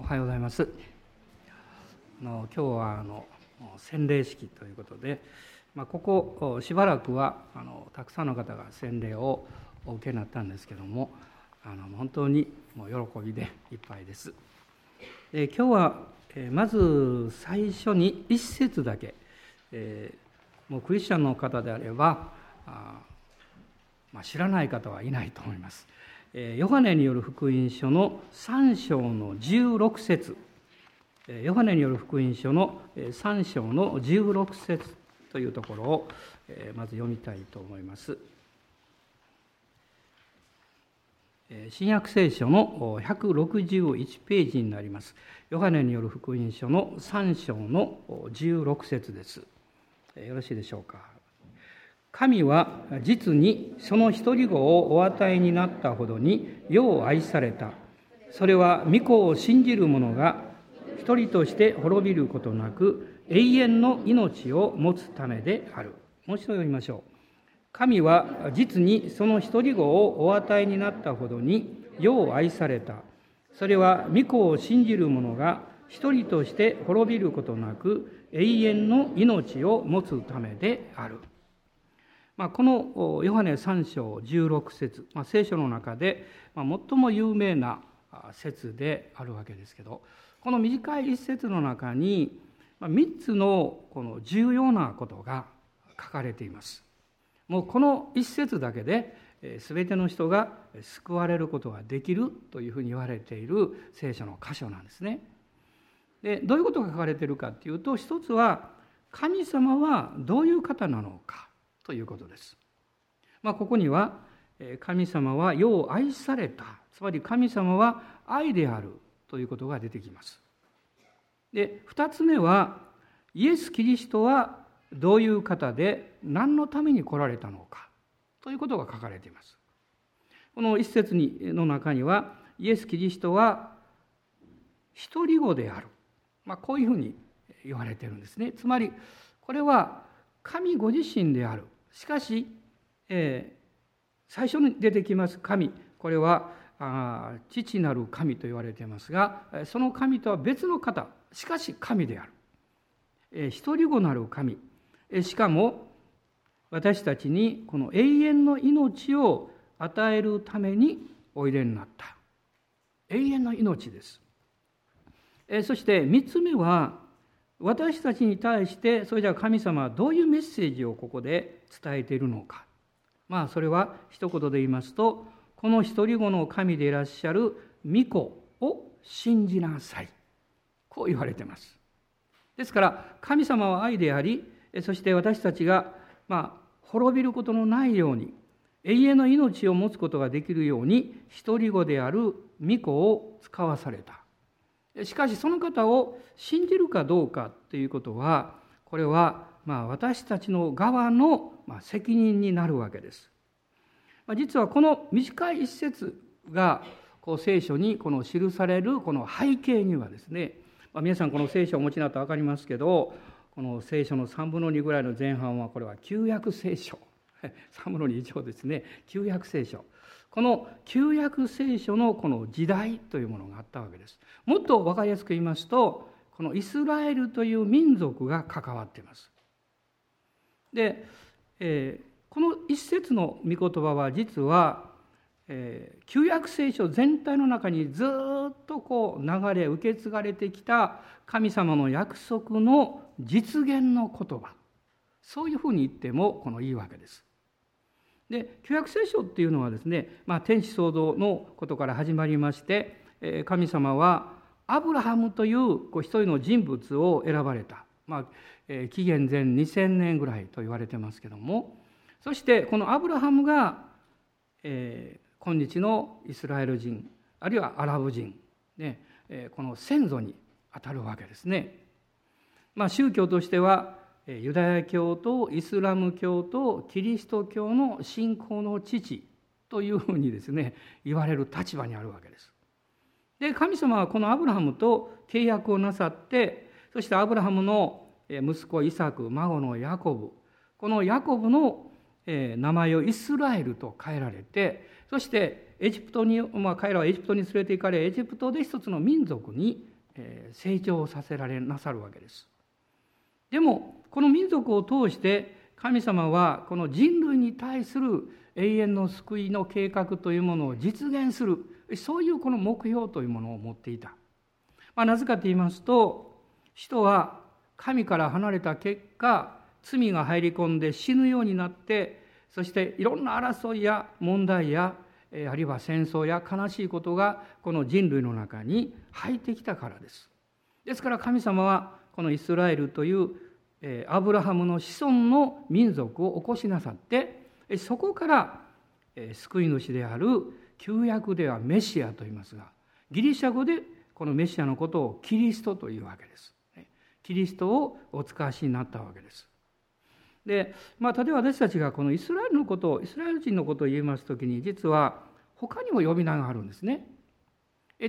おはようございます。あの今日はあの洗礼式ということで、まあ、ここしばらくはあのたくさんの方が洗礼をお受けになったんですけどもあの本当にもう喜びでいっぱいです。で今日は、えまず最初に一節だけ、えー、もうクリスチャンの方であればあ、まあ、知らない方はいないと思います。ヨハネによる福音書の3章の16節ヨハネによる福音書の3章の16節というところをまず読みたいと思います。新約聖書の161ページになります。ヨハネによる福音書の3章の16節です。よろしいでしょうか？神は実にその一人子をお与えになったほどに世を愛された。それは御子を信じる者が一人として滅びることなく永遠の命を持つためである。もう一度読みましょう。神は実にその一人子をお与えになったほどに世を愛された。それは御子を信じる者が一人として滅びることなく永遠の命を持つためである。まあ、このヨハネ3章16節、まあ、聖書の中で最も有名な説であるわけですけどこの短い一節の中に3つのこの重要なことが書かれています。もうこの一節だけで全ての人が救われることができるというふうに言われている聖書の箇所なんですね。でどういうことが書かれているかっていうと一つは神様はどういう方なのかということです。まあ、ここには神様は世を愛されたつまり神様は愛であるということが出てきます。で2つ目はイエス・キリストはどういう方で何のために来られたのかということが書かれています。この一節の中にはイエス・キリストは一人子である、まあ、こういうふうに言われてるんですね。つまりこれは神ご自身である。しかし、えー、最初に出てきます神。これはあ父なる神と言われていますがその神とは別の方。しかし神である、えー、一人子なる神、えー、しかも私たちにこの永遠の命を与えるためにおいでになった。永遠の命です、えー、そして三つ目は私たちに対してそれじゃあ神様はどういうメッセージをここで伝えているのか。まあそれは一言で言いますとこの一人子の神でいらっしゃる御子を信じなさい。こう言われてます。ですから神様は愛でありそして私たちがまあ滅びることのないように永遠の命を持つことができるように一人子である御子を使わされた。しかしその方を信じるかどうかということはこれはまあ私たちの側の責任になるわけです。実はこの短い一節がこう聖書にこの記されるこの背景にはですね、まあ、皆さんこの聖書をお持ちになった分かりますけどこの聖書の3分の2ぐらいの前半はこれは旧約聖書。3分の2以上ですね。旧約聖書。この旧約聖書のこの時代というものがあったわけです。もっと分かりやすく言いますとこのイスラエルという民族が関わっています。で、えー、この一節の御言葉は実は、えー、旧約聖書全体の中にずっとこう流れ受け継がれてきた神様の約束の実現の言葉そういうふうに言ってもこのいいわけです。で旧約聖書っていうのはですね、まあ、天使創造のことから始まりまして神様はアブラハムという一人の人物を選ばれた、まあ、紀元前2000年ぐらいと言われてますけどもそしてこのアブラハムが、えー、今日のイスラエル人あるいはアラブ人、ね、この先祖にあたるわけですね。まあ、宗教としてはユダヤ教とイスラム教とキリスト教の信仰の父というふうにですね言われる立場にあるわけです。で神様はこのアブラハムと契約をなさってそしてアブラハムの息子イサク孫のヤコブこのヤコブの名前をイスラエルと変えられてそしてエジプトに、まあ、彼らはエジプトに連れて行かれエジプトで一つの民族に成長させられなさるわけです。でもこの民族を通して神様はこの人類に対する永遠の救いの計画というものを実現するそういうこの目標というものを持っていた。まあ、なぜかと言いますと人は神から離れた結果罪が入り込んで死ぬようになってそしていろんな争いや問題やあるいは戦争や悲しいことがこの人類の中に入ってきたからです。ですから神様はこのイスラエルというアブラハムの子孫の民族を起こしなさってそこから救い主である旧約ではメシアと言いますがギリシャ語でこのメシアのことをキリストというわけです。キリストをお使わしになったわけです。で、まあ、例えば私たちがこのイスラエルのことをイスラエル人のことを言います時に実は他にも呼び名があるんですね。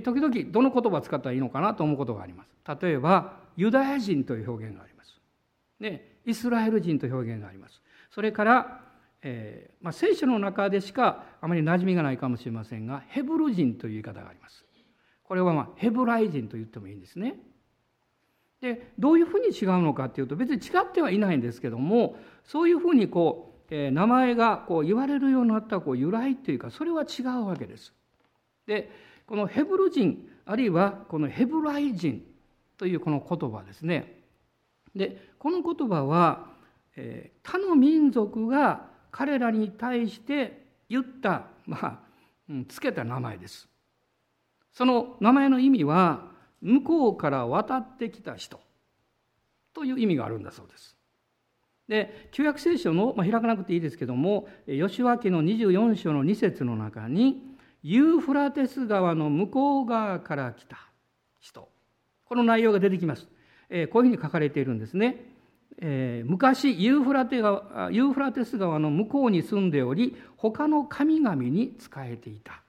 時々どの言葉を使ったらいいのかなと思うことがあります。例えばユダヤ人という表現があります。ね、イスラエル人という表現があります。それから、えーまあ、聖書の中でしかあまり馴染みがないかもしれませんがヘブル人という言い方があります。これは、まあ、ヘブライ人と言ってもいいんですね。でどういうふうに違うのかっていうと別に違ってはいないんですけどもそういうふうにこう、えー、名前がこう言われるようになったこう由来というかそれは違うわけです。でこのヘブル人あるいはこのヘブライ人というこの言葉ですね。でこの言葉は、えー、他の民族が彼らに対して言ったまあ、つけた名前です。その名前の意味は向こうから渡ってきた人という意味があるんだそうです。で旧約聖書の、まあ、開かなくていいですけども吉脇の24章の2節の中にユーフラテス川の向こう側から来た人この内容が出てきます。えー、こういうふうに書かれているんですね。えー、昔ユーフラテ川ユーフラテス川の向こうに住んでおり他の神々に仕えていた。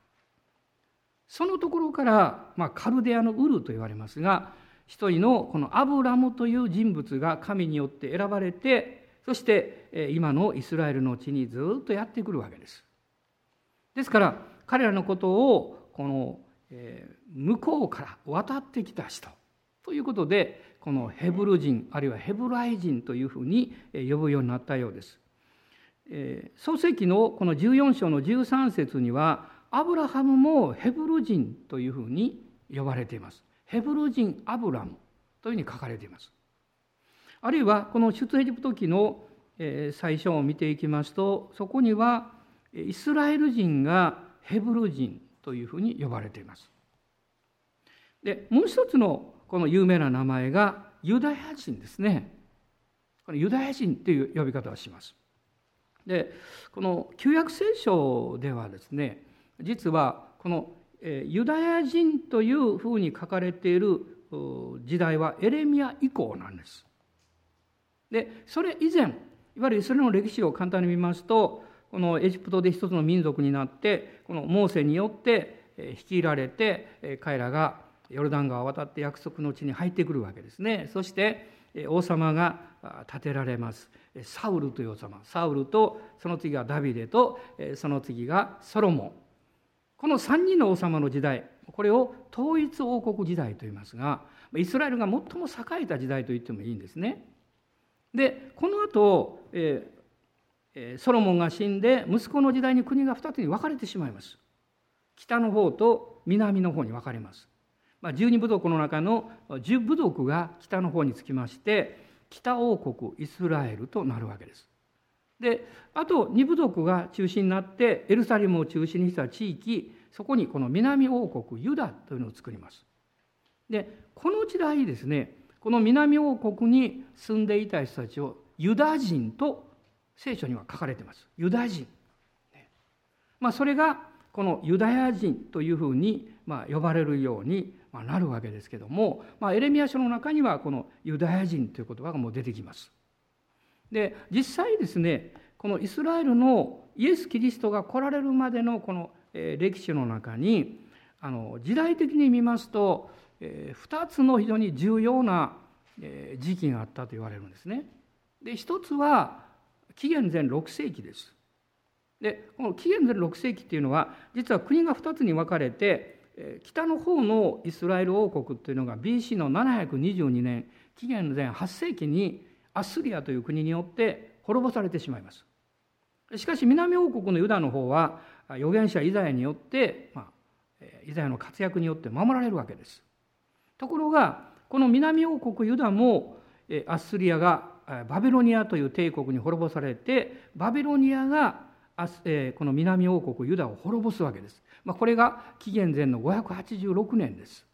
そのところから、まあ、カルデアのウルと言われますが一人のこのアブラムという人物が神によって選ばれてそして今のイスラエルの地にずっとやってくるわけです。ですから彼らのことをこの向こうから渡ってきた人ということでこのヘブル人あるいはヘブライ人というふうに呼ぶようになったようです。創世記のこの14章の13節にはアブラハムもヘブル人というふうに呼ばれています。ヘブル人アブラムというふうに書かれています。あるいはこの出エジプト記の最初を見ていきますとそこにはイスラエル人がヘブル人というふうに呼ばれています。でもう一つのこの有名な名前がユダヤ人ですね。このユダヤ人という呼び方をします。でこの旧約聖書ではですね実はこのユダヤ人というふうに書かれている時代はエレミア以降なんです。でそれ以前いわゆるイスラエルの歴史を簡単に見ますとこのエジプトで一つの民族になってこのモーセによって率いられて彼らがヨルダン川を渡って約束の地に入ってくるわけですね。そして王様が建てられます。サウルという王様サウルとその次がダビデとその次がソロモンこの3人の王様の時代これを統一王国時代と言いますがイスラエルが最も栄えた時代と言ってもいいんですね。でこの後、え、ソロモンが死んで息子の時代に国が2つに分かれてしまいます。北の方と南の方に分かれます。まあ、12部族の中の10部族が北の方につきまして北王国イスラエルとなるわけです。であと二部族が中心になってエルサレムを中心にした地域そこにこの南王国ユダというのを作ります。でこの時代ですねこの南王国に住んでいた人たちをユダ人と聖書には書かれてます。ユダヤ人。まあ、それがこのユダヤ人というふうにま呼ばれるようになるわけですけども、まあ、エレミア書の中にはこのユダヤ人という言葉がもう出てきます。で実際ですねこのイスラエルのイエス・キリストが来られるまでのこの歴史の中にあの時代的に見ますと2つの非常に重要な時期があったと言われるんですね。で一つは紀元前6世紀です。でこの紀元前6世紀っていうのは実は国が2つに分かれて北の方のイスラエル王国っていうのが BC の722年紀元前8世紀にアッスリアという国によって滅ぼされてしまいます。しかし南王国のユダの方は預言者イザヤによって、まあ、イザヤの活躍によって守られるわけです。ところがこの南王国ユダもアッスリアがバビロニアという帝国に滅ぼされてバビロニアがこの南王国ユダを滅ぼすわけです。まあ、これが紀元前の586年です。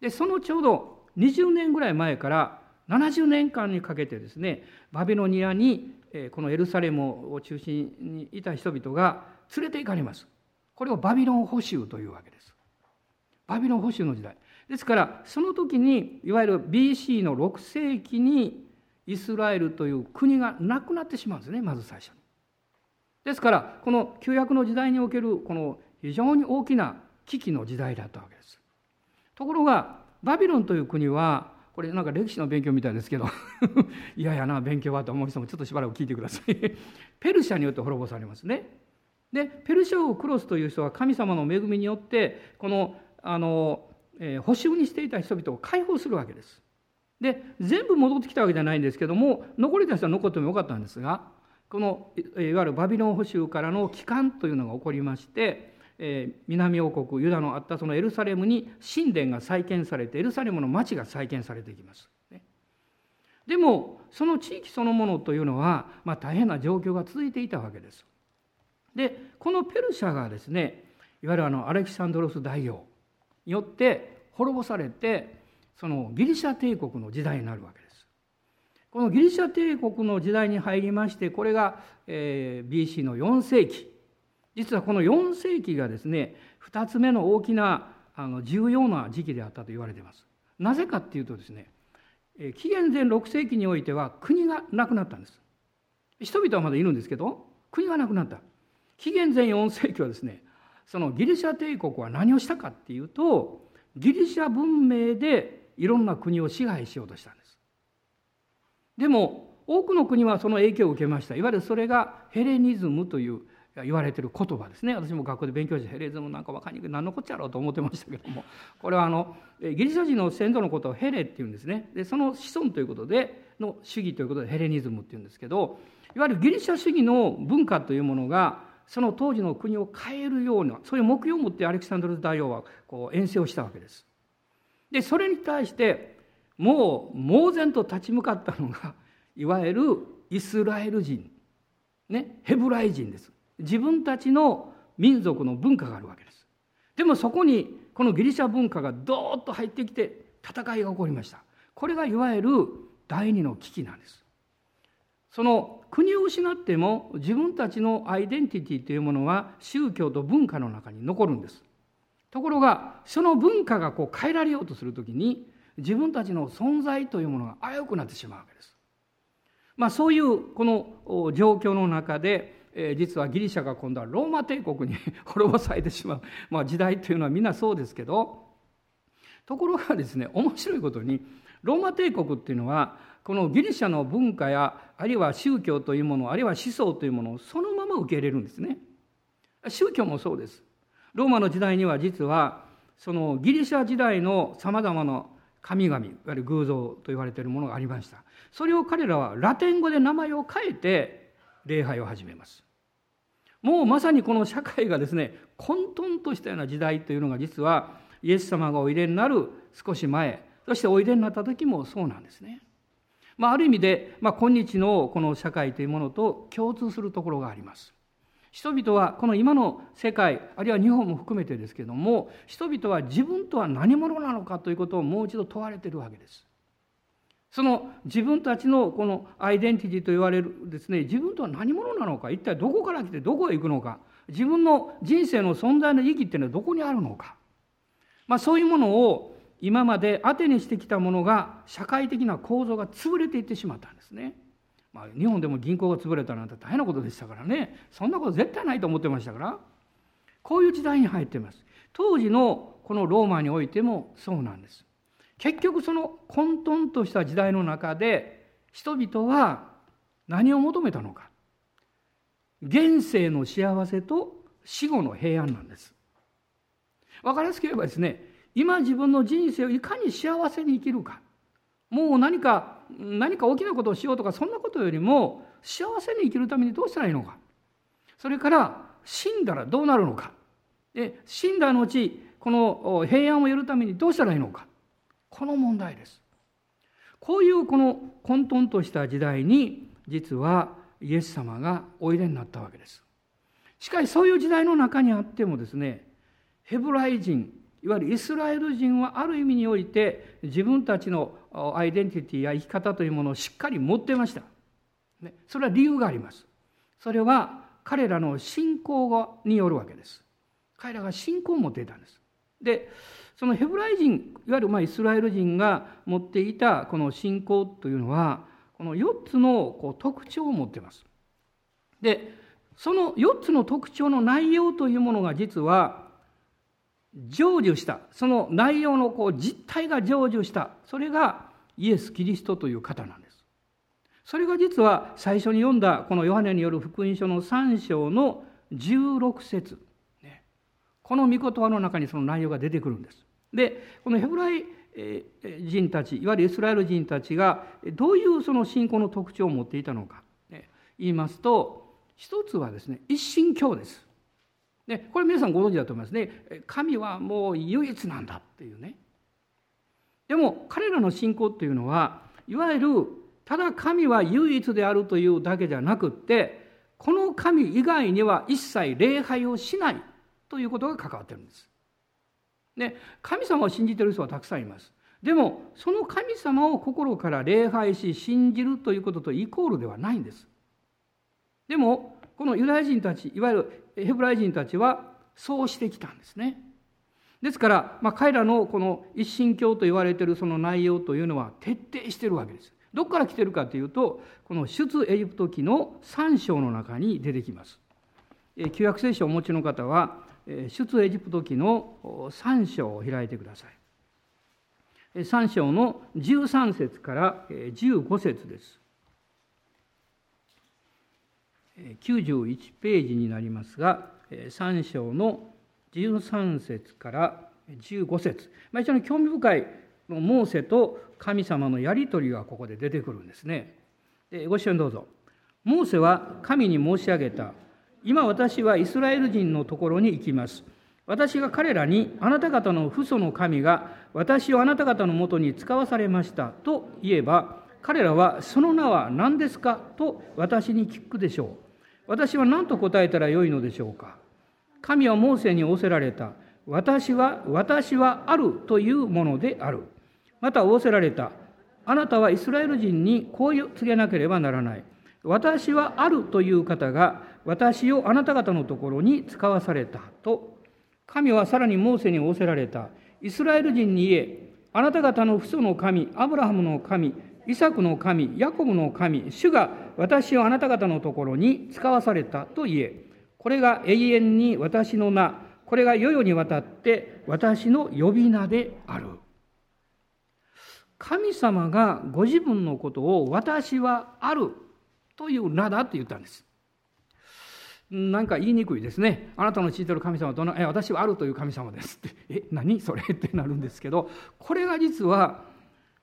でそのちょうど20年ぐらい前から70年間にかけてですねバビロニアにこのエルサレムを中心にいた人々が連れて行かれます。これをバビロン捕囚というわけです。バビロン捕囚の時代。ですからその時にいわゆる BC の6世紀にイスラエルという国がなくなってしまうんですねまず最初に。ですからこの旧約の時代におけるこの非常に大きな危機の時代だったわけです。ところがバビロンという国はこれなんか歴史の勉強みたいですけど 嫌やな勉強はと思う人もちょっとしばらく聞いてくださいペルシャによって滅ぼされますねでペルシャ王クロスという人は神様の恵みによってこのあの、えー、捕囚にしていた人々を解放するわけですで全部戻ってきたわけじゃないんですけども残りた人は残ってもよかったんですがこのいわゆるバビロン捕囚からの帰還というのが起こりましてえ南王国ユダのあったそのエルサレムに神殿が再建されてエルサレムの町が再建されていきます。でもその地域そのものというのは、まあ、大変な状況が続いていたわけです。でこのペルシャがですねいわゆるあのアレキサンドロス大王によって滅ぼされてそのギリシャ帝国の時代になるわけです。このギリシャ帝国の時代に入りましてこれが、えー、BC の4世紀実はこの4世紀がですね2つ目の大きなあの重要な時期であったと言われています。なぜかっていうとですね紀元前6世紀においては国がなくなったんです。人々はまだいるんですけど国がなくなった。紀元前4世紀はですねそのギリシャ帝国は何をしたかっていうとギリシャ文明でいろんな国を支配しようとしたんです。でも多くの国はその影響を受けました。いわゆるそれがヘレニズムという言われてる言葉ですね私も学校で勉強してヘレズムなんか分かりにくい何のこっちゃろうと思ってましたけどもこれはあのギリシャ人の先祖のことをヘレっていうんですねでその子孫ということでの主義ということでヘレニズムっていうんですけどいわゆるギリシャ主義の文化というものがその当時の国を変えるようなそういう目標を持ってアレキサンドル大王はこう遠征をしたわけです。でそれに対してもう猛然と立ち向かったのが いわゆるイスラエル人、ね、ヘブライ人です。自分たちの民族の文化があるわけです。でもそこにこのギリシャ文化がドーッと入ってきて戦いが起こりました。これがいわゆる第二の危機なんです。その国を失っても自分たちのアイデンティティというものは宗教と文化の中に残るんです。ところがその文化がこう変えられようとするときに自分たちの存在というものが危うくなってしまうわけです。まあそういうこの状況の中でえ実はギリシャが今度はローマ帝国に 滅ぼされてしまう、まあ、時代というのはみんなそうですけどところがですね面白いことにローマ帝国っていうのはこのギリシャの文化やあるいは宗教というものあるいは思想というものをそのまま受け入れるんですね。宗教もそうです。ローマの時代には実はそのギリシャ時代のさまざまな神々いわゆる偶像と言われているものがありましたそれを彼らはラテン語で名前を変えて礼拝を始めますもうまさにこの社会がですね混沌としたような時代というのが実はイエス様がおいでになる少し前そしておいでになった時もそうなんですね。まあ、ある意味で、まあ、今日のこの社会というものと共通するところがあります。人々はこの今の世界あるいは日本も含めてですけれども人々は自分とは何者なのかということをもう一度問われているわけです。その自分たちのこのアイデンティティと言われるですね自分とは何者なのか一体どこから来てどこへ行くのか自分の人生の存在の意義っていうのはどこにあるのか、まあ、そういうものを今まで当てにしてきたものが社会的な構造が潰れていってしまったんですね。まあ、日本でも銀行が潰れたなんて大変なことでしたからね。そんなこと絶対ないと思ってましたから。こういう時代に入っています。当時のこのローマにおいてもそうなんです。結局その混沌とした時代の中で人々は何を求めたのか。現世の幸せと死後の平安なんです。分かりやすく言えばですね今自分の人生をいかに幸せに生きるか。もう何か何か大きなことをしようとかそんなことよりも幸せに生きるためにどうしたらいいのか。それから死んだらどうなるのか。で死んだ後この平安を得るためにどうしたらいいのか。この問題です。こういうこの混沌とした時代に実はイエス様がおいでになったわけです。しかしそういう時代の中にあってもですねヘブライ人いわゆるイスラエル人はある意味において自分たちのアイデンティティや生き方というものをしっかり持ってました。それは理由があります。それは彼らの信仰によるわけです。彼らが信仰を持っていたんです。で、そのヘブライ人、いわゆるまイスラエル人が持っていたこの信仰というのは、この4つのこう特徴を持っています。で、その4つの特徴の内容というものが実は成就した、その内容のこう実態が成就した、それがイエス・キリストという方なんです。それが実は最初に読んだこのヨハネによる福音書の3章の16節、この御言葉の中にその内容が出てくるんです。で、このヘブライ人たち、いわゆるイスラエル人たちがどういうその信仰の特徴を持っていたのか、言いますと、一つはですね、一神教です。でこれ皆さんご存知だと思いますね神はもう唯一なんだっていうねでも彼らの信仰っていうのはいわゆるただ神は唯一であるというだけじゃなくってこの神以外には一切礼拝をしないということが関わってるんです。で神様を信じてる人はたくさんいます。でもその神様を心から礼拝し信じるということとイコールではないんです。でもこのユダヤ人たちいわゆるヘブライ人たちはそうしてきたんですね。ですから、まあ、彼らのこの一神教と言われているその内容というのは徹底しているわけです。どこから来てるかというとこの出エジプト記の3章の中に出てきます。旧約聖書をお持ちの方は出エジプト記の3章を開いてください。3章の13節から15節です。91ページになりますが3章の13節から15節まあ、非常に興味深いモーセと神様のやり取りがここで出てくるんですね。でご一緒にどうぞ。モーセは神に申し上げた。今私はイスラエル人のところに行きます。私が彼らにあなた方の父祖の神が私をあなた方のもとに使わされましたと言えば彼らはその名は何ですか？と私に聞くでしょう。私は何と答えたらよいのでしょうか？神はモーセに仰せられた。私は、私はあるというものである。また仰せられた。あなたはイスラエル人にこう告げなければならない。私はあるという方が私をあなた方のところに使わされたと。神はさらにモーセに仰せられた。イスラエル人に言え、あなた方の父祖の神、アブラハムの神、イサクの神、ヤコブの神、主が私をあなた方のところに使わされたと言え、これが永遠に私の名、これが世々にわたって私の呼び名である。神様がご自分のことを私はあるという名だと言ったんです。なんか言いにくいですね。あなたの知ってる神様はどの、え、私はあるという神様ですって。え、何？それ？ってなるんですけど、これが実は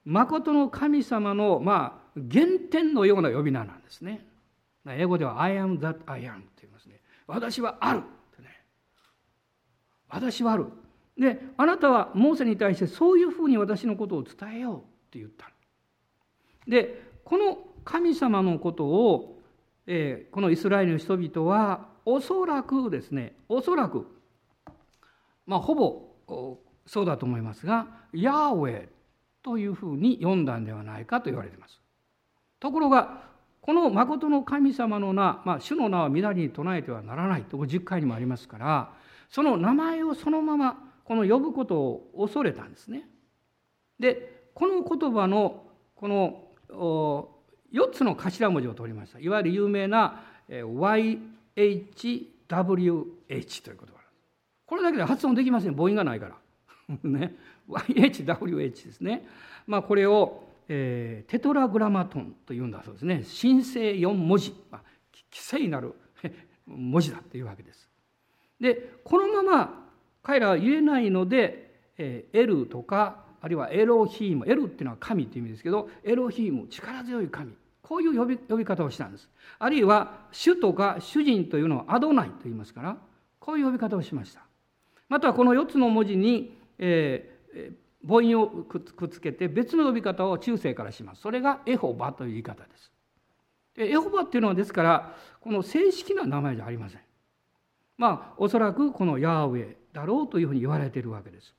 誠の神様の、まあ、原点のような呼び名なんですね。英語では I am that I am って言いますね。私はあるってね。私はある。で、あなたはモーセに対してそういうふうに私のことを伝えようって言った。で、この神様のことを、えー、このイスラエルの人々はおそらくですね、おそらく、まあ、ほぼそうだと思いますが、ヤーウェイというふうに読んだんではないかと言われています。ところがこの誠の神様の名、まあ、主の名は皆に唱えてはならないと10回にもありますからその名前をそのままこの呼ぶことを恐れたんですね。でこの言葉のこの4つの頭文字を取りました。いわゆる有名な YHWH という言葉。これだけで発音できません。母音がないから。ね。YHWH ですね。まあ、これを、えー、テトラグラマトンというんだそうですね。神聖4文字、まあ、奇聖なる 文字だっていうわけです。でこのまま彼らは言えないので、えー、エルとかあるいはエロヒームエルっていうのは神っていう意味ですけどエロヒーム力強い神こういう呼び呼び方をしたんです。あるいは主とか主人というのをアドナイと言いますからこういう呼び方をしました。またこの4つの文字に、えー、母音をくっつけて別の呼び方を中世からします。それがエホバという言い方です。エホバっていうのはですからこの正式な名前じゃありません。まあおそらくこのヤーウェイだろうというふうに言われているわけです。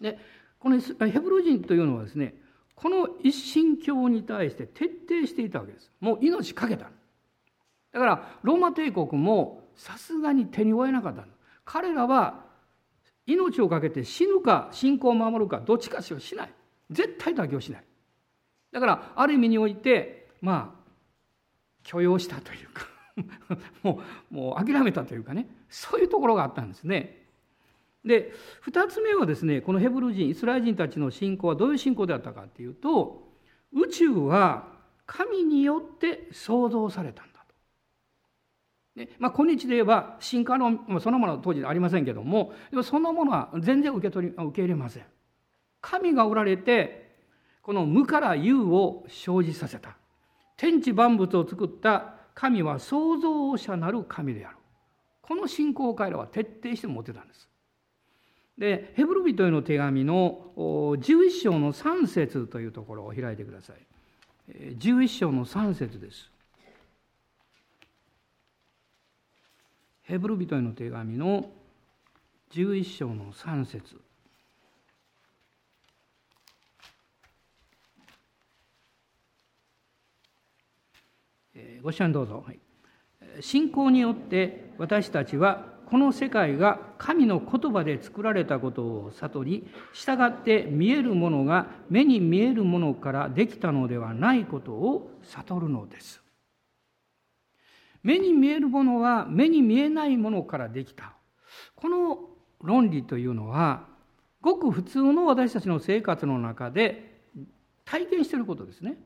でこのヘブル人というのはですねこの一神教に対して徹底していたわけです。もう命かけた。だからローマ帝国もさすがに手に負えなかった彼らは命を懸けて死ぬか信仰を守るかどっちかしかしない絶対妥協しないだからある意味においてまあ許容したというか もうもう諦めたというかねそういうところがあったんですね。で2つ目はですねこのヘブル人イスラエル人たちの信仰はどういう信仰であったかっていうと宇宙は神によって創造されたんだと。でまあ、今日で言えば進化論そのものは当時ありませんけどもでもそんなものは全然受け取り受け入れません。神がおられてこの無から有を生じさせた。天地万物を作った神は創造者なる神である。この信仰を彼らは徹底して持てたんです。でヘブル人への手紙の11章の3節というところを開いてください。11章の3節です。ヘブル人への手紙の11章の3節ご視聴どうぞ。信仰によって私たちはこの世界が神の言葉で作られたことを悟り従って見えるものが目に見えるものからできたのではないことを悟るのです。目に見えるものは目に見えないものからできた。この論理というのはごく普通の私たちの生活の中で体験していることですね。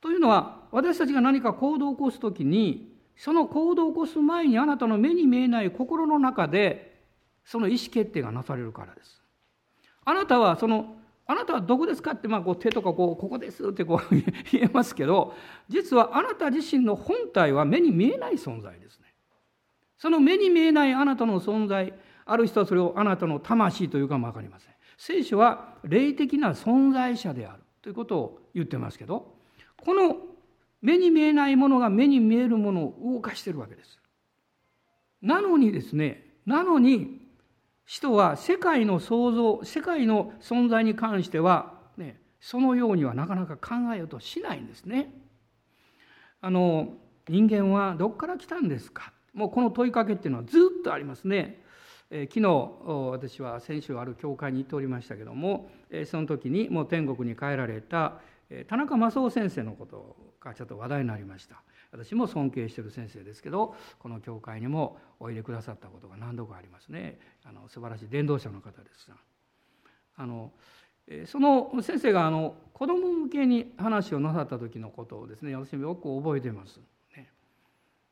というのは私たちが何か行動を起こす時にその行動を起こす前にあなたの目に見えない心の中でその意思決定がなされるからです。あなたはそのあなたはどこですか？って、まあ、こう手とかこうここですってこう 言えますけど実はあなた自身の本体は目に見えない存在ですね。その目に見えないあなたの存在ある人はそれをあなたの魂というかも分かりません。聖書は霊的な存在者であるということを言ってますけどこの目に見えないものが目に見えるものを動かしてるわけです。なのにですね、なのに人は世界の創造、世界の存在に関しては、ね、そのようにはなかなか考えようとしないんですね。あの人間はどこから来たんですか？もうこの問いかけっていうのはずっとありますね。え昨日私は先週ある教会に行っておりましたけどもえその時にもう天国に帰られたえ田中正夫先生のことがちょっと話題になりました私も尊敬している先生ですけどこの教会にもおいでくださったことが何度かありますね。あの素晴らしい伝道者の方です。あのその先生があの子供向けに話をなさった時のことをですね私もよく覚えてます。ね、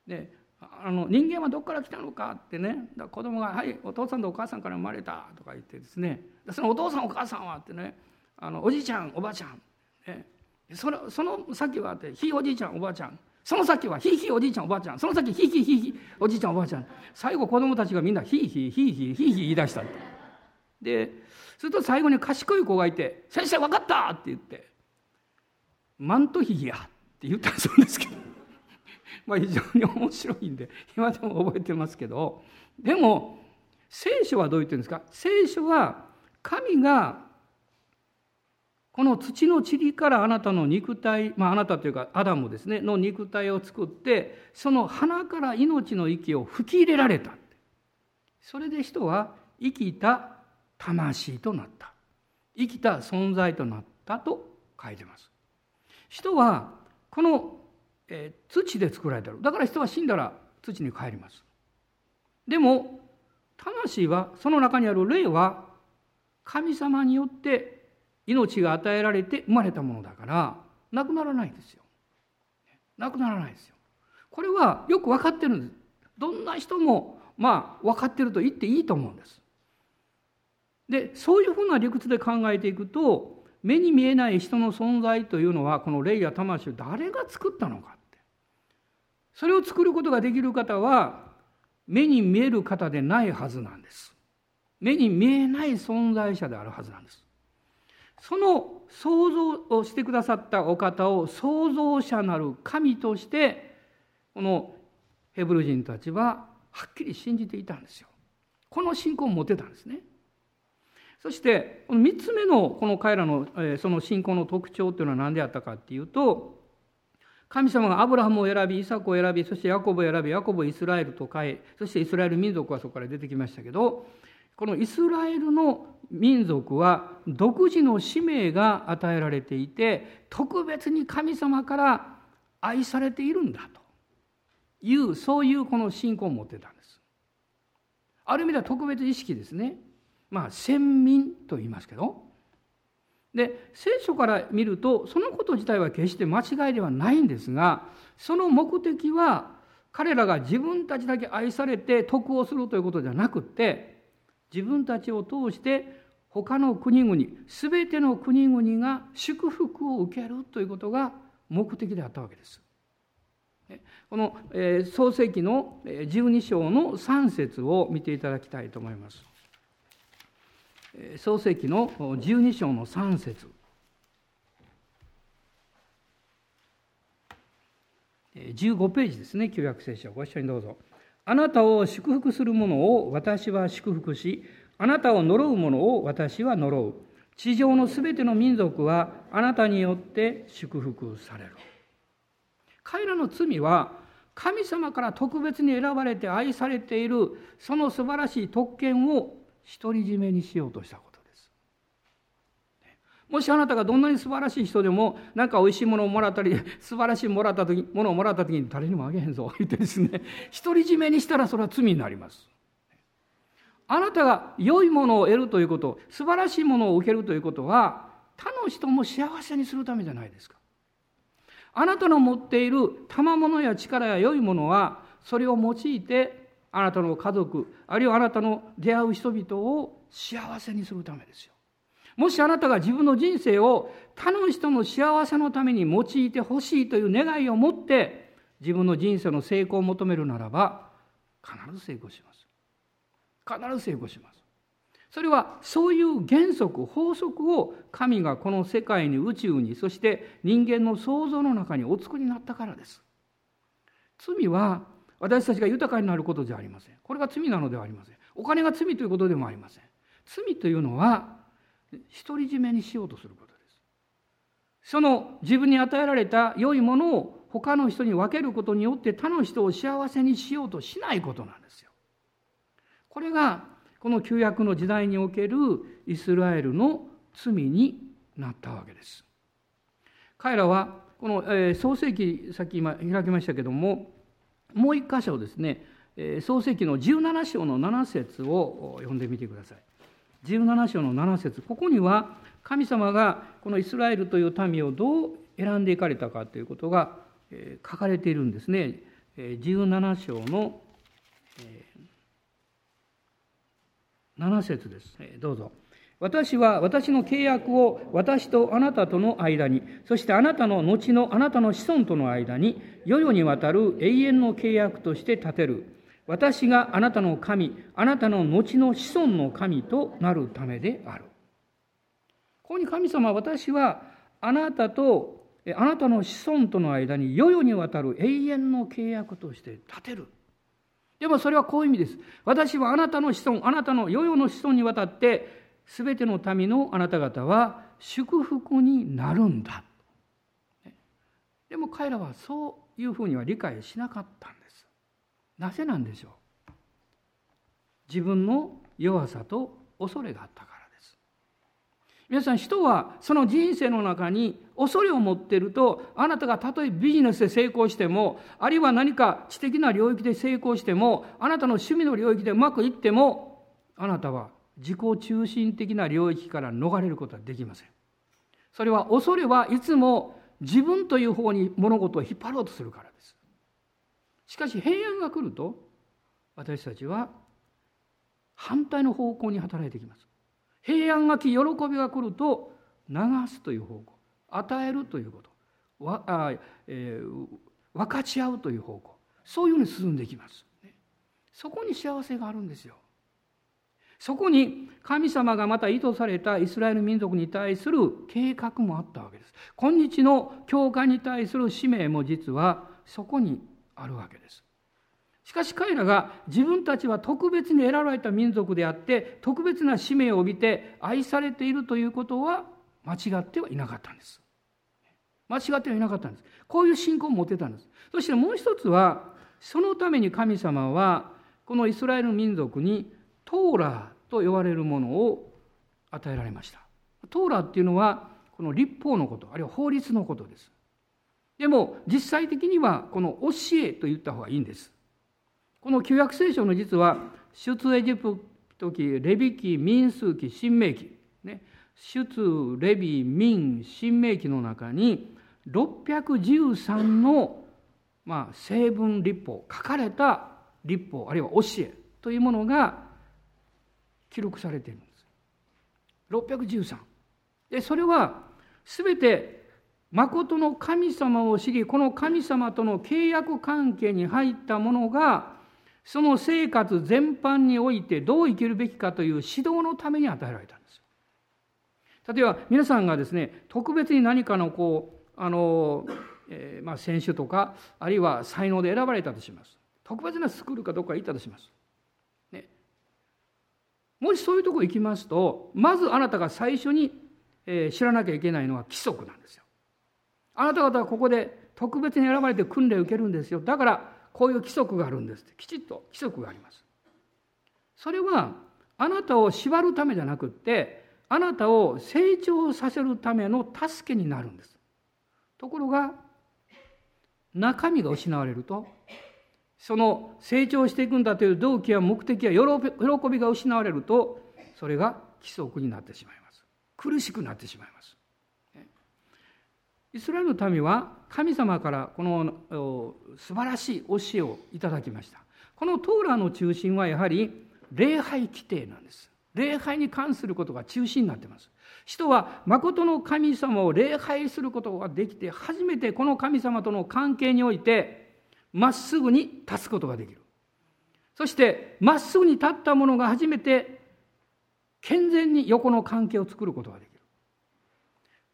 であの人間はどこから来たのかってね。だ子供が「はいお父さんとお母さんから生まれた」とか言ってですね。そのお父さんお母さんはってね。あのおじいちゃんおばあちゃん。えそのその先はってひいおじいちゃんおばあちゃん。その先はひいひいおじいちゃんおばあちゃん。その先ひいひいひいひいおじいちゃんおばあちゃん。最後子供たちがみんなひいひいひいひいひいひい言い出したですると最後に賢い子がいて「先生分かった!」って言って「マントヒヒや」って言ったそうですけど。まあ非常に面白いんで今でも覚えてますけど。でも聖書はどう言ってるんですか？聖書は神がこの土の塵からあなたの肉体、まあ、あなたというかアダムですねの肉体を作ってその鼻から命の息を吹き入れられた。それで人は生きた魂となった。生きた存在となったと書いてます。人はこの、えー、土で作られてるだから人は死んだら土に帰ります。でも魂はその中にある霊は神様によって命が与えられて生まれたものだからなくならないですよ。なくならないですよ。これはよく分かってるんです。どんな人もまあ分かってると言っていいと思うんです。でそういうふうな理屈で考えていくと目に見えない人の存在というのはこの霊や魂を誰が作ったのかってそれを作ることができる方は目に見える方でないはずなんです。目に見えない存在者であるはずなんです。その想像をしてくださったお方を創造者なる神としてこのヘブル人たちははっきり信じていたんですよ。この信仰を持てたんですね。そしてこの3つ目のこの彼らのその信仰の特徴というのは何であったかっていうと神様がアブラハムを選びイサクを選びそしてヤコブを選びヤコブをイスラエルと変えそしてイスラエル民族はそこから出てきましたけどこのイスラエルの民族は独自の使命が与えられていて特別に神様から愛されているんだというそういうこの信仰を持ってたんです。ある意味では特別意識ですね。まあ先民と言いますけど。で聖書から見るとそのこと自体は決して間違いではないんですがその目的は彼らが自分たちだけ愛されて得をするということじゃなくって自分たちを通して他の国々全ての国々が祝福を受けるということが目的であったわけです。この創世記の12章の3節を見ていただきたいと思います。創世記の12章の3節15ページですね旧約聖書ご一緒にどうぞ。あなたを祝福する者を私は祝福しあなたを呪う者を私は呪う地上のすべての民族はあなたによって祝福される彼らの罪は神様から特別に選ばれて愛されているその素晴らしい特権を独り占めにしようとしたこと。もしあなたがどんなに素晴らしい人でも何かおいしいものをもらったり素晴らしいもらった時ものをもらった時に誰にもあげへんぞ言ってですね独り占めにしたらそれは罪になります。あなたが良いものを得るということ素晴らしいものを受けるということは他の人も幸せにするためじゃないですか。あなたの持っている賜物や力や良いものはそれを用いてあなたの家族あるいはあなたの出会う人々を幸せにするためですよ。もしあなたが自分の人生を他の人の幸せのために用いてほしいという願いを持って自分の人生の成功を求めるならば必ず成功します。必ず成功します。それはそういう原則法則を神がこの世界に宇宙にそして人間の創造の中にお作りになったからです。罪は私たちが豊かになることじゃありません。これが罪なのではありません。お金が罪ということでもありません。罪というのは独り占めにしようとすることです。その自分に与えられた良いものを他の人に分けることによって他の人を幸せにしようとしないことなんですよ。これがこの旧約の時代におけるイスラエルの罪になったわけです。彼らはこの、えー、創世記さっき今開きましたけどももう一箇所ですね、創世記の17章の7節を読んでみてください。17章の7節ここには神様がこのイスラエルという民をどう選んでいかれたかということが、書かれているんですね。17章の7節です。どうぞ。私は私の契約を私とあなたとの間に、そしてあなたの後のあなたの子孫との間に、世々にわたる永遠の契約として立てる。私があなたの神、あなたの後の子孫の神となるためである。ここに神様は私はあなたとあなたの子孫との間に世々にわたる永遠の契約として立てる。でもそれはこういう意味です。私はあなたの子孫、あなたの世々の子孫にわたって、すべての民のあなた方は祝福になるんだ。でも彼らはそういうふうには理解しなかったんです。なぜなんでしょう？自分の弱さと恐れがあったからです。皆さん人はその人生の中に恐れを持っているとあなたがたとえビジネスで成功してもあるいは何か知的な領域で成功してもあなたの趣味の領域でうまくいってもあなたは自己中心的な領域から逃れることはできません。それは恐れはいつも自分という方に物事を引っ張ろうとするからです。しかし平安が来ると私たちは反対の方向に働いてきます。平安が来喜びが来ると流すという方向与えるということわあ、えー、分かち合うという方向そういうふうに進んでいきます、そこに幸せがあるんですよ。そこに神様がまた意図されたイスラエル民族に対する計画もあったわけです。今日の教会に対する使命も実はそこにあるわけです。しかし彼らが自分たちは特別に選ばれた民族であって特別な使命を帯びて愛されているということは間違ってはいなかったんです。間違ってはいなかったんです。こういう信仰を持てたんです。そしてもう一つはそのために神様はこのイスラエル民族にトーラーと呼ばれるものを与えられました。トーラーっていうのはこの立法のことあるいは法律のことです。でも実際的にはこの教えと言った方がいいんですこの旧約聖書の実は出エジプト記レビ記民数記新明記ね出レビ民新明記の中に613の、まあ、成分立法書かれた立法あるいは教えというものが記録されているんです。613。でそれは全て誠の神様を知りこの神様との契約関係に入ったものがその生活全般においてどう生きるべきかという指導のために与えられたんです。例えば皆さんがですね特別に何かのこうあの、えー、まあ、選手とかあるいは才能で選ばれたとします。特別なスクールかどっか行ったとします。ね、もしそういうとこ行きますとまずあなたが最初に、え、知らなきゃいけないのは規則なんですよ。あなた方はここで特別に選ばれて訓練を受けるんですよ。だからこういう規則があるんですってきちっと規則があります。それはあなたを縛るためじゃなくってあなたを成長させるための助けになるんです。ところが中身が失われるとその成長していくんだという動機や目的や喜びが失われるとそれが規則になってしまいます苦しくなってしまいますイスラエルの民は神様からこの素晴らしい教えをいただきました。このトーラの中心はやはり礼拝規定なんです。礼拝に関することが中心になっています。人は誠の神様を礼拝することができて初めてこの神様との関係においてまっすぐに立つことができる。そしてまっすぐに立った者が初めて健全に横の関係を作ることができる。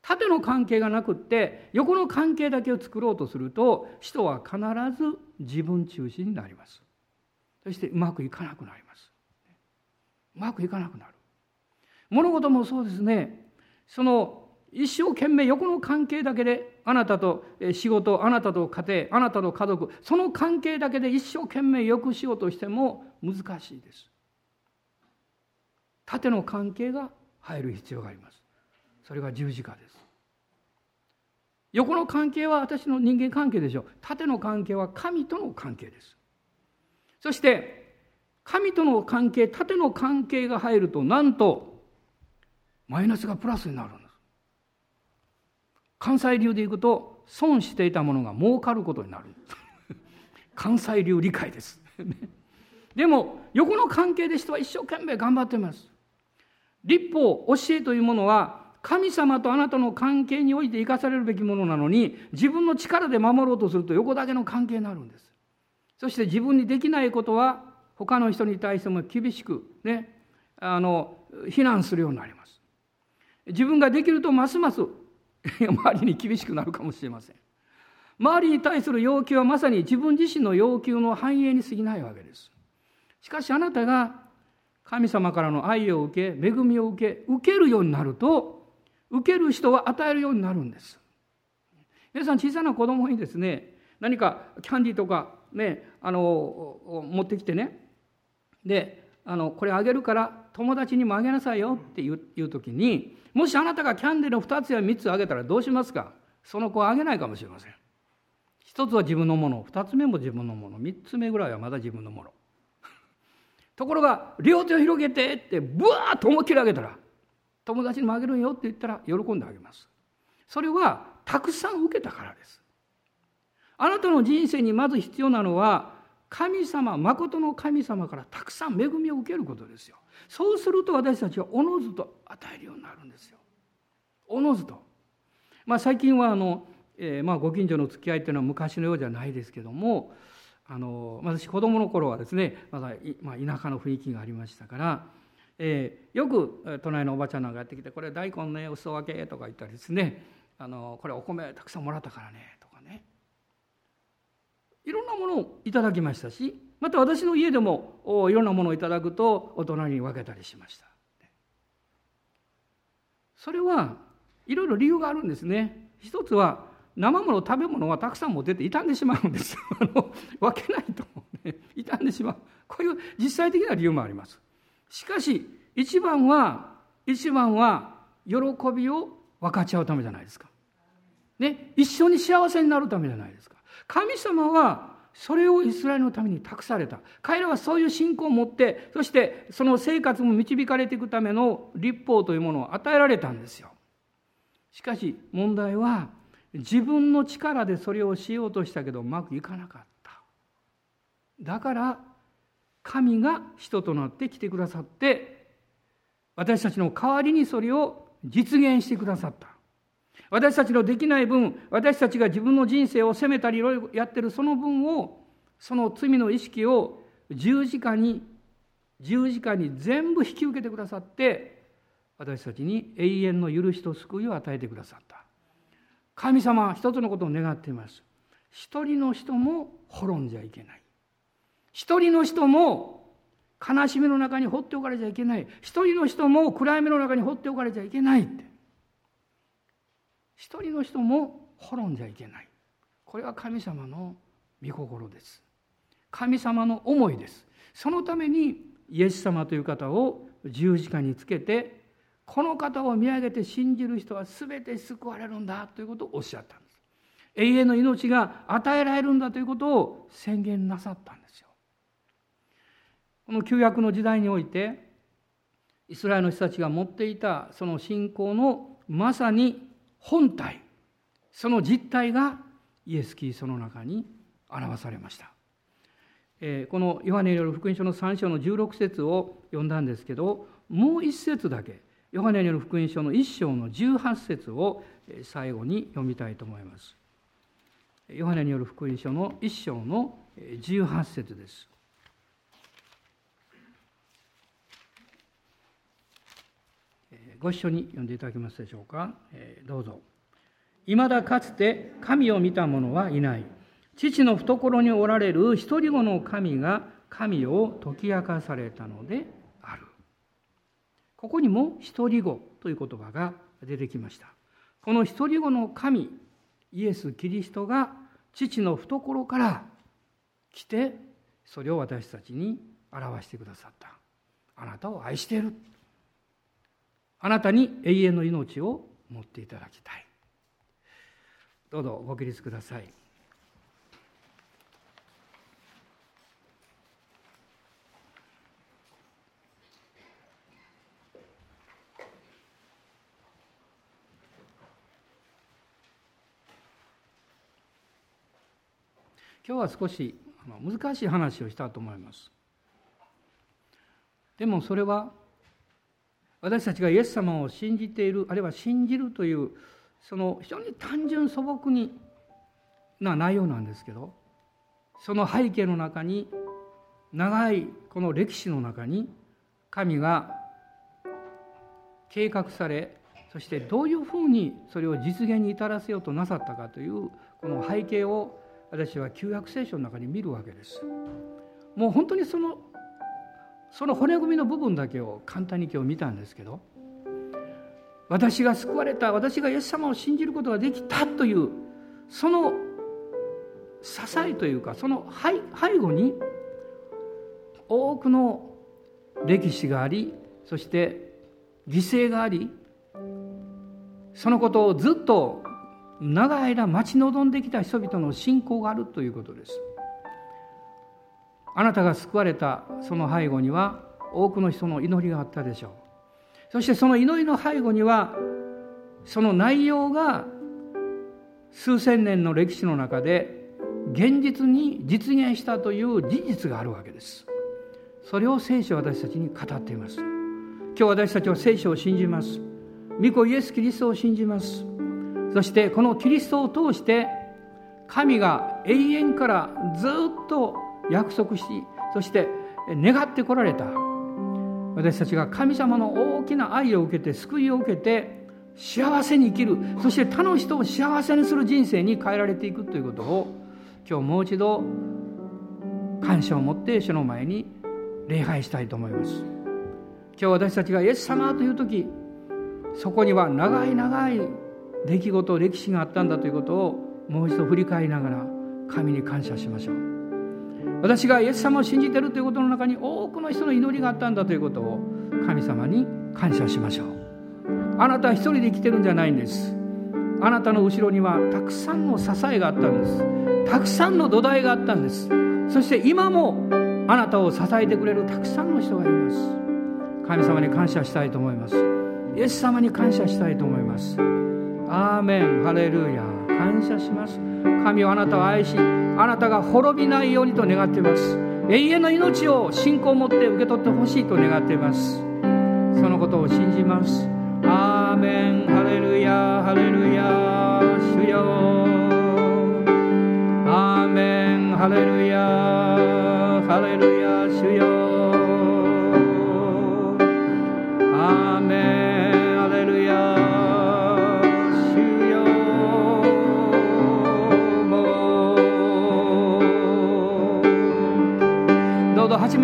縦の関係がなくって横の関係だけを作ろうとすると人は必ず自分中心になります。そしてうまくいかなくなります。うまくいかなくなる。物事もそうですね。その一生懸命横の関係だけであなたと仕事あなたと家庭あなたと家族その関係だけで一生懸命良くしようとしても難しいです。縦の関係が入る必要があります。それが十字架です。横の関係は私の人間関係でしょう。縦の関係は神との関係です。そして神との関係縦の関係が入るとなんとマイナスがプラスになるんです。関西流でいくと損していたものが儲かることになる 関西流理解です。でも横の関係で人は一生懸命頑張ってます。立法教えというものは神様とあなたの関係において生かされるべきものなのに自分の力で守ろうとすると横だけの関係になるんです。そして自分にできないことは他の人に対しても厳しくねあの非難するようになります。自分ができるとますます 周りに厳しくなるかもしれません。周りに対する要求はまさに自分自身の要求の繁栄に過ぎないわけです。しかしあなたが神様からの愛を受け恵みを受け受けるようになると受ける人は与えるようになるんです。皆さん小さな子供にですね何かキャンディーとかねあの持ってきてね。であのこれあげるから友達にもあげなさいよって言う言う時にもしあなたがキャンディーの2つや3つあげたらどうしますか？その子はあげないかもしれません。1つは自分のもの2つ目も自分のもの3つ目ぐらいはまだ自分のもの。ところが両手を広げてってブワーッと思いっきりあげたら友達にもあげるよって言ったら喜んであげます。それはたくさん受けたからです。あなたの人生にまず必要なのは神様誠の神様からたくさん恵みを受けることですよ。そうすると私たちはおのずと与えるようになるんですよ。おのずと。まあ最近はあの、えー、まあご近所の付き合いっていうのは昔のようじゃないですけどもあの私子供の頃はですねまだ、まあ、田舎の雰囲気がありましたから、えー、よく隣のおばちゃんなんかやってきて「これ大根ねお裾分け」とか言ったりですね「あのこれお米たくさんもらったからね」とかね。いろんなものをいただきましたしまた私の家でもいろんなものをいただくとお隣に分けたりしました。それはいろいろ理由があるんですね。一つは生もの食べ物はたくさん持ってて傷んでしまうんですあの分けないと、ね、傷んでしまう。こういう実際的な理由もあります。しかし一番は一番は喜びを分かち合うためじゃないですか、ね、一緒に幸せになるためじゃないですか。神様はそれをイスラエルのために託された。彼らはそういう信仰を持ってそしてその生活も導かれていくための立法というものを与えられたんですよ。しかし問題は自分の力でそれをしようとしたけどうまくいかなかった。だから神が人となって来てくださって私たちの代わりにそれを実現してくださった私たちのできない分私たちが自分の人生を責めたりいろいろやってるその分をその罪の意識を十字架に十字架に全部引き受けてくださって私たちに永遠の許しと救いを与えてくださった神様は一つのことを願っています。一人の人も滅んじゃいけない。一人の人も悲しみの中に放っておかれちゃいけない。一人の人も暗闇の中に放っておかれちゃいけないって。一人の人も滅んじゃいけない。これは神様の御心です。神様の思いです。そのためにイエス様という方を十字架につけてこの方を見上げて信じる人は全て救われるんだということをおっしゃったんです永遠の命が与えられるんだということを宣言なさったんですよこの旧約の時代においてイスラエルの人たちが持っていたその信仰のまさに本体その実態がイエス・キリストの中に表されました。このヨハネによる福音書の3章の16節を読んだんですけどもう一節だけヨハネによる福音書の1章の18節を最後に読みたいと思います。ヨハネによる福音書の1章の18節です。ご一緒に読んでいただけますでしょうか？どうぞ。いまだかつて神を見た者はいない。父の懐におられる一人子の神が神を解き明かされたのであるここにも一人子という言葉が出てきました。この一人子の神、イエス・キリストが父の懐から来て、それを私たちに表してくださった。あなたを愛している。あなたに永遠の命を持っていただきたい。どうぞご起立ください。今日は少し難しい話をしたと思いますでもそれは私たちがイエス様を信じているあるいは信じるというその非常に単純素朴にな内容なんですけどその背景の中に長いこの歴史の中に神が計画されそしてどういうふうにそれを実現に至らせようとなさったかというこの背景を私は旧約聖書の中に見るわけです。もう本当にそのその骨組みの部分だけを簡単に今日見たんですけど私が救われた私がイエス様を信じることができたというその支えというかその背後に多くの歴史がありそして犠牲がありそのことをずっと長い間待ち望んできた人々の信仰があるということです。あなたが救われたその背後には多くの人の祈りがあったでしょう。そしてその祈りの背後にはその内容が数千年の歴史の中で現実に実現したという事実があるわけです。それを聖書は私たちに語っています。今日私たちは聖書を信じます。御子イエス・キリストを信じます。そしてこのキリストを通して神が永遠からずっと約束しそして願ってこられた。私たちが神様の大きな愛を受けて救いを受けて幸せに生きる。そして他の人を幸せにする人生に変えられていくということを今日もう一度感謝を持って主の前に礼拝したいと思います。今日私たちがイエス様という時そこには長い長い出来事歴史があったんだということをもう一度振り返りながら神に感謝しましょう。私がイエス様を信じているということの中に多くの人の祈りがあったんだということを神様に感謝しましょう。あなたは一人で生きてるんじゃないんです。あなたの後ろにはたくさんの支えがあったんです。たくさんの土台があったんです。そして今もあなたを支えてくれるたくさんの人がいます。神様に感謝したいと思います。イエス様に感謝したいと思います。アーメン。ハレルヤ感謝します。神はあなたを愛しあなたが滅びないようにと願っています。永遠の命を信仰を持って受け取ってほしいと願っています。そのことを信じます。アーメン。ハレルヤハレルヤ主よ。アーメン。ハレルヤハレルヤ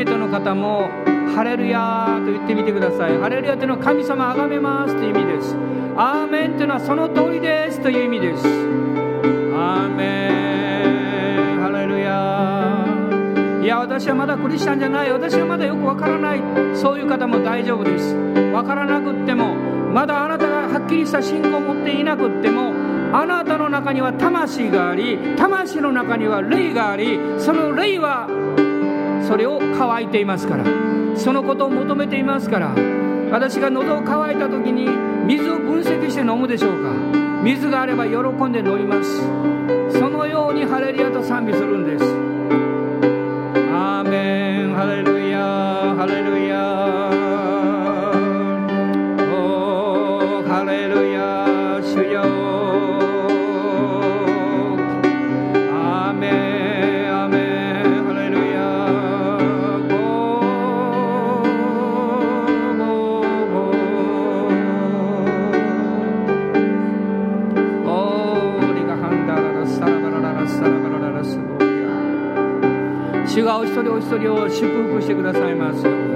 どうぞ初めての方もハレルヤと言ってみてくださいハレルヤというのは神様あがめますという意味ですアーメンというのはその通りですという意味ですアーメンハレルヤいや私はまだクリスチャンじゃない私はまだよくわからないそういう方も大丈夫ですわからなくってもまだあなたがはっきりした信仰を持っていなくってもあなたの中には魂があり魂の中には霊がありその霊はそれを乾いていますから。そのことを求めていますから。私が喉を渇いた時に水を分析して飲むでしょうか。水があれば喜んで飲みます。そのようにハレリアと賛美するんです。主がお一人お一人を祝福してくださいます。ように